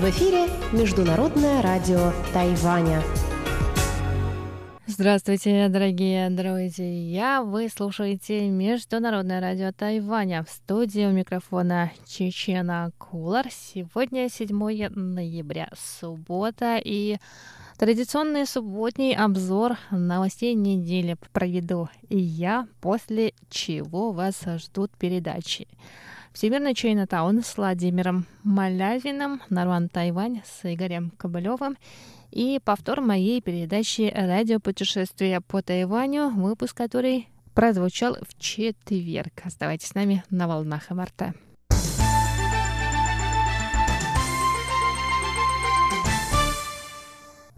В эфире Международное радио Тайваня. Здравствуйте, дорогие друзья! Вы слушаете Международное радио Тайваня. В студии у микрофона Чечена Кулар. Сегодня 7 ноября, суббота, и Традиционный субботний обзор новостей недели проведу и я, после чего вас ждут передачи. Всемирный Чайнатаун с Владимиром Малявиным, Нарван Тайвань с Игорем Кобылевым и повтор моей передачи «Радиопутешествие по Тайваню», выпуск который прозвучал в четверг. Оставайтесь с нами на волнах МРТ.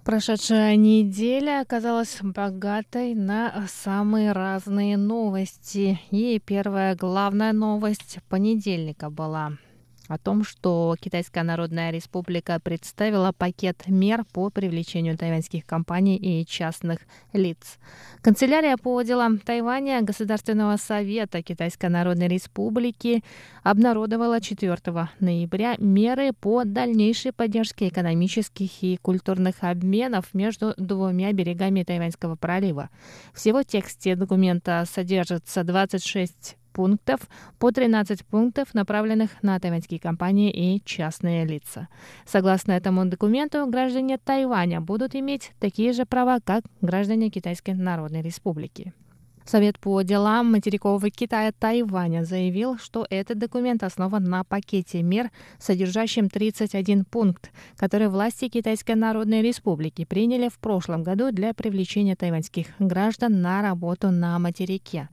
Прошедшая неделя оказалась богатой на самые разные новости. И первая главная новость понедельника была о том, что Китайская Народная Республика представила пакет мер по привлечению тайваньских компаний и частных лиц. Канцелярия по делам Тайваня Государственного совета Китайской Народной Республики обнародовала 4 ноября меры по дальнейшей поддержке экономических и культурных обменов между двумя берегами Тайваньского пролива. Всего в тексте документа содержится 26 пунктов по 13 пунктов, направленных на тайваньские компании и частные лица. Согласно этому документу, граждане Тайваня будут иметь такие же права, как граждане Китайской Народной Республики. Совет по делам материкового Китая Тайваня заявил, что этот документ основан на пакете мер, содержащем 31 пункт, который власти Китайской Народной Республики приняли в прошлом году для привлечения тайваньских граждан на работу на материке.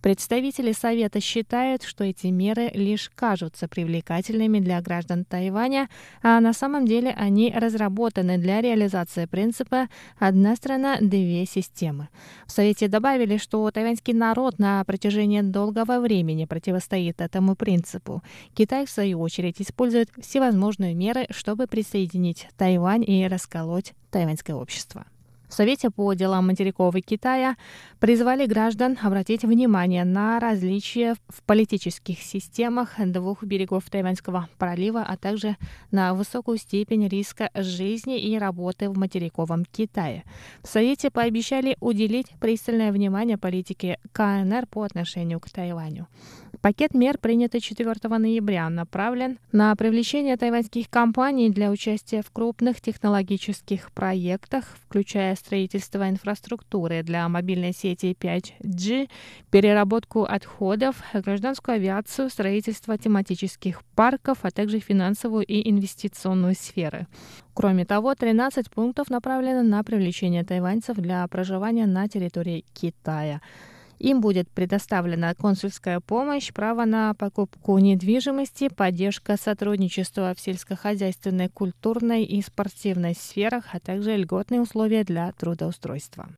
Представители Совета считают, что эти меры лишь кажутся привлекательными для граждан Тайваня, а на самом деле они разработаны для реализации принципа «одна страна, две системы». В Совете добавили, что тайваньский народ на протяжении долгого времени противостоит этому принципу. Китай, в свою очередь, использует всевозможные меры, чтобы присоединить Тайвань и расколоть тайваньское общество. В Совете по делам материкового Китая призвали граждан обратить внимание на различия в политических системах двух берегов Тайваньского пролива, а также на высокую степень риска жизни и работы в материковом Китае. В Совете пообещали уделить пристальное внимание политике КНР по отношению к Тайваню. Пакет мер, принятый 4 ноября, направлен на привлечение тайваньских компаний для участия в крупных технологических проектах, включая строительство инфраструктуры для мобильной сети 5G, переработку отходов, гражданскую авиацию, строительство тематических парков, а также финансовую и инвестиционную сферы. Кроме того, 13 пунктов направлены на привлечение тайваньцев для проживания на территории Китая. Им будет предоставлена консульская помощь, право на покупку недвижимости, поддержка сотрудничества в сельскохозяйственной, культурной и спортивной сферах, а также льготные условия для трудоустройства.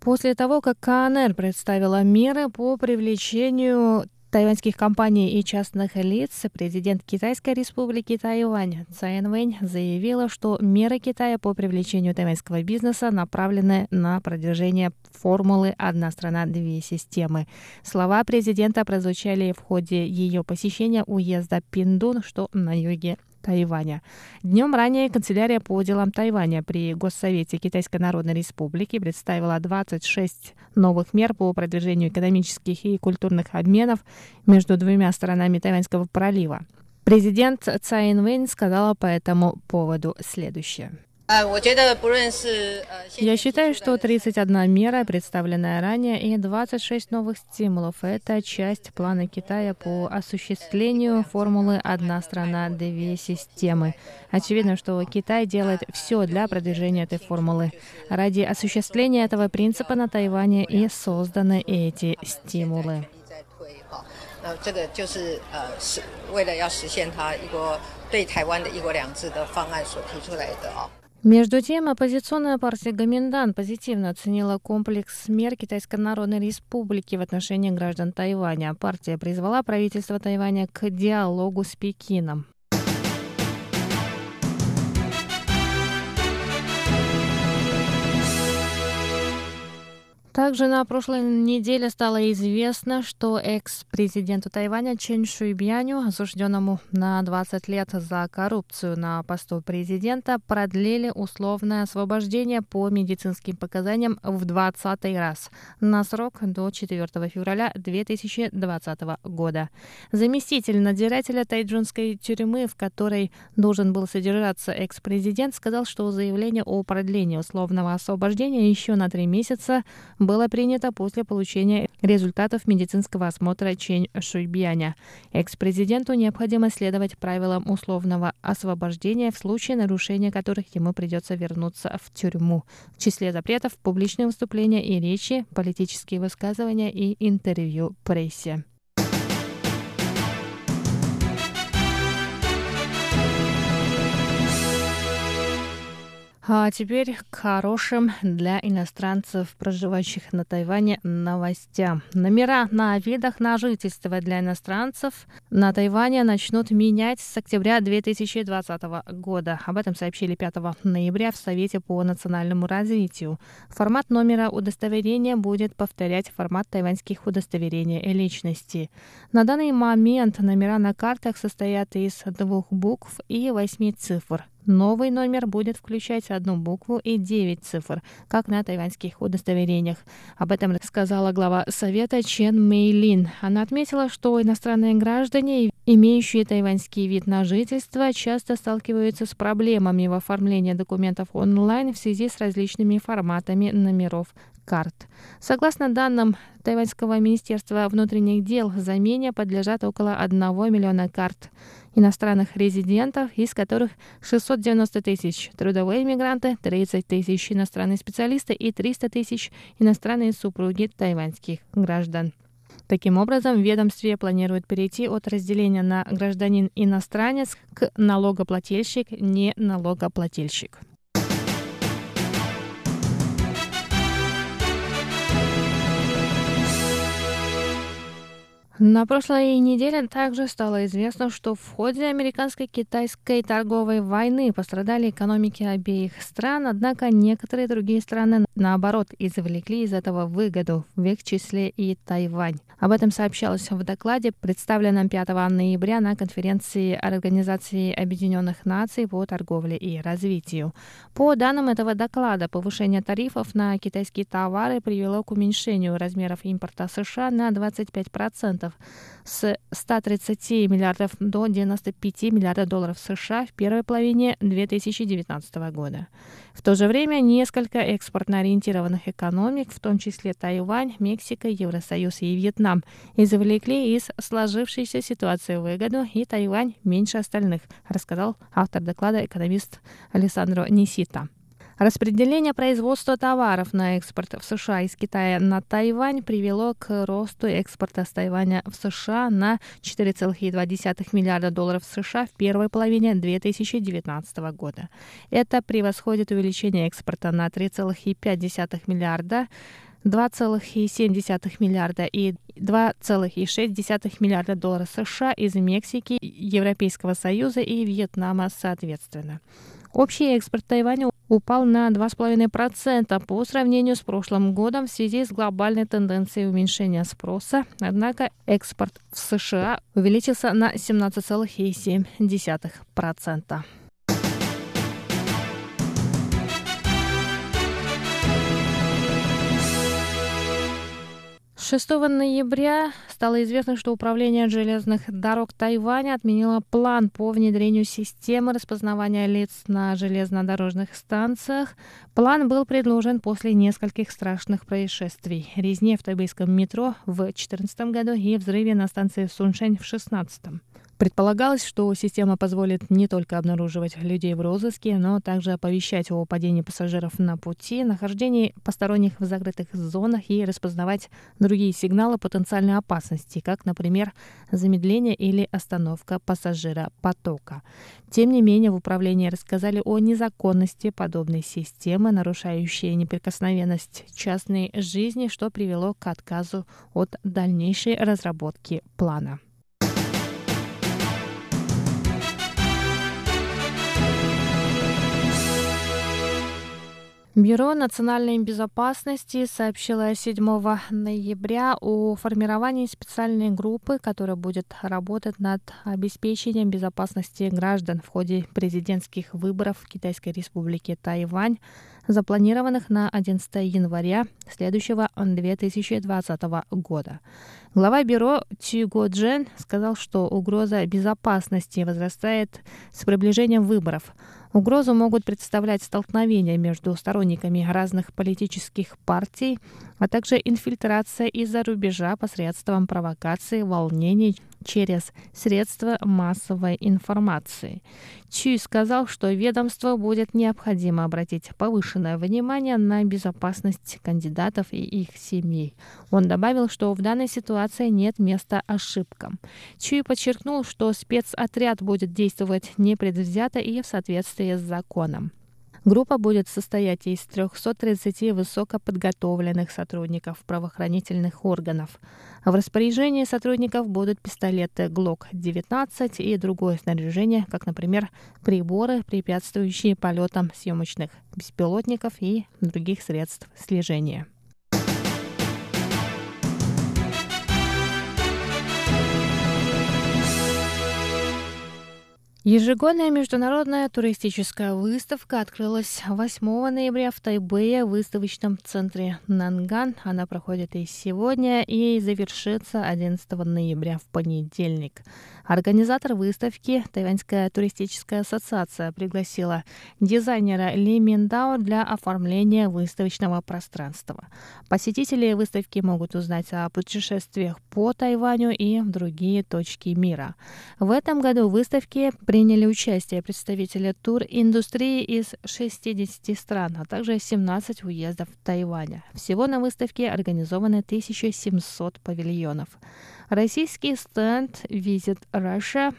После того, как КНР представила меры по привлечению тайваньских компаний и частных лиц, президент Китайской республики Тайвань Цай Вэнь заявила, что меры Китая по привлечению тайваньского бизнеса направлены на продвижение формулы «одна страна, две системы». Слова президента прозвучали в ходе ее посещения уезда Пиндун, что на юге Тайваня. Днем ранее канцелярия по делам Тайваня при Госсовете Китайской Народной Республики представила 26 новых мер по продвижению экономических и культурных обменов между двумя сторонами Тайваньского пролива. Президент Цай Инвэнь сказала по этому поводу следующее. Я считаю, что 31 мера, представленная ранее, и 26 новых стимулов – это часть плана Китая по осуществлению формулы «одна страна, две системы». Очевидно, что Китай делает все для продвижения этой формулы. Ради осуществления этого принципа на Тайване и созданы эти стимулы. 那这个就是呃，是为了要实现它一国对台湾的一国两制的方案所提出来的啊。 между тем, оппозиционная партия Гоминдан позитивно оценила комплекс мер Китайской Народной Республики в отношении граждан Тайваня. Партия призвала правительство Тайваня к диалогу с Пекином. Также на прошлой неделе стало известно, что экс-президенту Тайваня Чен Шуйбяню, осужденному на 20 лет за коррупцию на посту президента, продлили условное освобождение по медицинским показаниям в 20 раз на срок до 4 февраля 2020 года. Заместитель надзирателя тайджунской тюрьмы, в которой должен был содержаться экс-президент, сказал, что заявление о продлении условного освобождения еще на три месяца было принято после получения результатов медицинского осмотра Чень Шуйбяня. Экс-президенту необходимо следовать правилам условного освобождения в случае нарушения которых ему придется вернуться в тюрьму. В числе запретов публичные выступления и речи, политические высказывания и интервью прессе. А теперь к хорошим для иностранцев, проживающих на Тайване, новостям. Номера на видах на жительство для иностранцев на Тайване начнут менять с октября 2020 года. Об этом сообщили 5 ноября в Совете по национальному развитию. Формат номера удостоверения будет повторять формат тайваньских удостоверений личности. На данный момент номера на картах состоят из двух букв и восьми цифр. Новый номер будет включать одну букву и девять цифр, как на тайваньских удостоверениях. Об этом рассказала глава Совета Чен Мэйлин. Она отметила, что иностранные граждане, имеющие тайваньский вид на жительство, часто сталкиваются с проблемами в оформлении документов онлайн в связи с различными форматами номеров карт. Согласно данным Тайваньского министерства внутренних дел, замене подлежат около 1 миллиона карт иностранных резидентов, из которых 690 тысяч трудовые иммигранты, 30 тысяч иностранные специалисты и 300 тысяч иностранные супруги тайваньских граждан. Таким образом, в ведомстве планируют перейти от разделения на гражданин-иностранец к налогоплательщик-не налогоплательщик. На прошлой неделе также стало известно, что в ходе американско-китайской торговой войны пострадали экономики обеих стран, однако некоторые другие страны, наоборот, извлекли из этого выгоду, в их числе и Тайвань. Об этом сообщалось в докладе, представленном 5 ноября на конференции Организации Объединенных Наций по торговле и развитию. По данным этого доклада, повышение тарифов на китайские товары привело к уменьшению размеров импорта США на 25% с 130 миллиардов до 95 миллиардов долларов США в первой половине 2019 года. В то же время несколько экспортно ориентированных экономик, в том числе Тайвань, Мексика, Евросоюз и Вьетнам, извлекли из сложившейся ситуации выгоду, и Тайвань меньше остальных, рассказал автор доклада экономист Александро Нисита. Распределение производства товаров на экспорт в США из Китая на Тайвань привело к росту экспорта с Тайваня в США на 4,2 миллиарда долларов США в первой половине 2019 года. Это превосходит увеличение экспорта на 3,5 миллиарда 2,7 миллиарда и 2,6 миллиарда долларов США из Мексики, Европейского Союза и Вьетнама соответственно. Общий экспорт Тайваня упал на 2,5% по сравнению с прошлым годом в связи с глобальной тенденцией уменьшения спроса. Однако экспорт в США увеличился на 17,7%. 6 ноября стало известно, что Управление железных дорог Тайваня отменило план по внедрению системы распознавания лиц на железнодорожных станциях. План был предложен после нескольких страшных происшествий. Резне в тайбэйском метро в 2014 году и взрыве на станции Суншень в 2016. Предполагалось, что система позволит не только обнаруживать людей в розыске, но также оповещать о падении пассажиров на пути, нахождении посторонних в закрытых зонах и распознавать другие сигналы потенциальной опасности, как, например, замедление или остановка пассажира потока. Тем не менее, в управлении рассказали о незаконности подобной системы, нарушающей неприкосновенность частной жизни, что привело к отказу от дальнейшей разработки плана. Бюро национальной безопасности сообщило 7 ноября о формировании специальной группы, которая будет работать над обеспечением безопасности граждан в ходе президентских выборов в Китайской республике Тайвань, запланированных на 11 января следующего 2020 года. Глава бюро Чиго Джен сказал, что угроза безопасности возрастает с приближением выборов – Угрозу могут представлять столкновения между сторонниками разных политических партий, а также инфильтрация из-за рубежа посредством провокации, волнений через средства массовой информации. Чуй сказал, что ведомству будет необходимо обратить повышенное внимание на безопасность кандидатов и их семей. Он добавил, что в данной ситуации нет места ошибкам. Чуй подчеркнул, что спецотряд будет действовать непредвзято и в соответствии с законом. Группа будет состоять из 330 высокоподготовленных сотрудников правоохранительных органов. В распоряжении сотрудников будут пистолеты ГЛОК-19 и другое снаряжение, как, например, приборы, препятствующие полетам съемочных беспилотников и других средств слежения. Ежегодная международная туристическая выставка открылась 8 ноября в Тайбэе в выставочном центре Нанган. Она проходит и сегодня и завершится 11 ноября в понедельник. Организатор выставки Тайваньская туристическая ассоциация пригласила дизайнера Ли Миндао для оформления выставочного пространства. Посетители выставки могут узнать о путешествиях по Тайваню и в другие точки мира. В этом году в выставке приняли участие представители тур-индустрии из 60 стран, а также 17 уездов Тайваня. Всего на выставке организованы 1700 павильонов. Российский стенд Visit Russia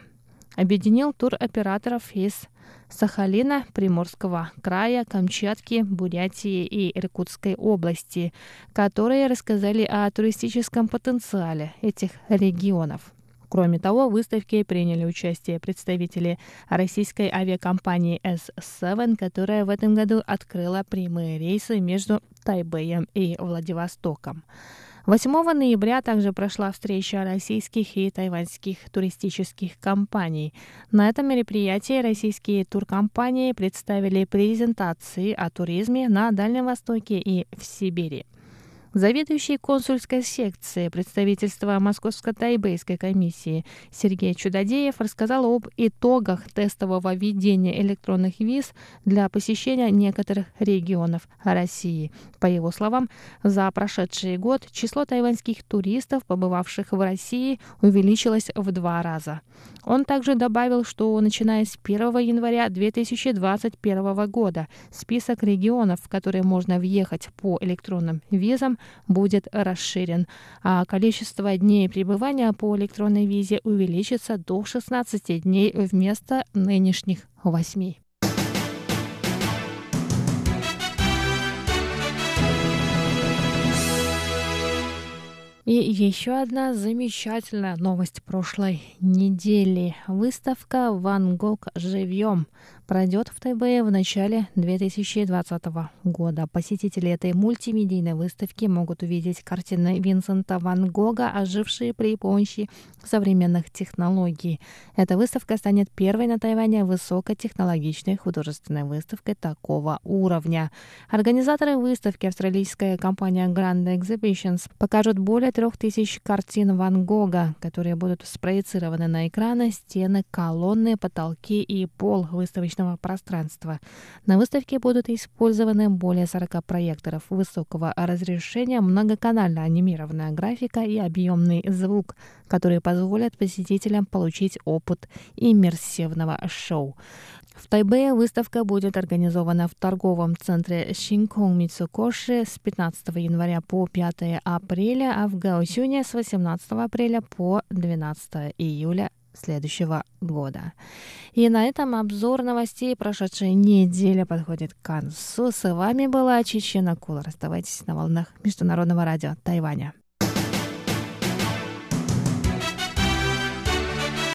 объединил туроператоров из Сахалина, Приморского края, Камчатки, Бурятии и Иркутской области, которые рассказали о туристическом потенциале этих регионов. Кроме того, в выставке приняли участие представители российской авиакомпании S7, которая в этом году открыла прямые рейсы между Тайбэем и Владивостоком. 8 ноября также прошла встреча российских и тайваньских туристических компаний. На этом мероприятии российские туркомпании представили презентации о туризме на Дальнем Востоке и в Сибири. Заведующий консульской секции представительства Московско-Тайбейской комиссии Сергей Чудодеев рассказал об итогах тестового введения электронных виз для посещения некоторых регионов России. По его словам, за прошедший год число тайваньских туристов, побывавших в России, увеличилось в два раза. Он также добавил, что начиная с 1 января 2021 года список регионов, в которые можно въехать по электронным визам, будет расширен, а количество дней пребывания по электронной визе увеличится до 16 дней вместо нынешних 8. И еще одна замечательная новость прошлой недели. Выставка «Ван Гог живьем» пройдет в Тайбэе в начале 2020 года. Посетители этой мультимедийной выставки могут увидеть картины Винсента Ван Гога, ожившие при помощи современных технологий. Эта выставка станет первой на Тайване высокотехнологичной художественной выставкой такого уровня. Организаторы выставки, австралийская компания Grand Exhibitions, покажут более трех тысяч картин Ван Гога, которые будут спроецированы на экраны, стены, колонны, потолки и пол выставочного публичного пространства. На выставке будут использованы более 40 проекторов высокого разрешения, многоканальная анимированная графика и объемный звук, которые позволят посетителям получить опыт иммерсивного шоу. В Тайбэе выставка будет организована в торговом центре Шинконг Мицукоши с 15 января по 5 апреля, а в Гаосюне с 18 апреля по 12 июля следующего года. И на этом обзор новостей прошедшей недели подходит к концу. С вами была Чечена Кулар. Оставайтесь на волнах Международного радио Тайваня.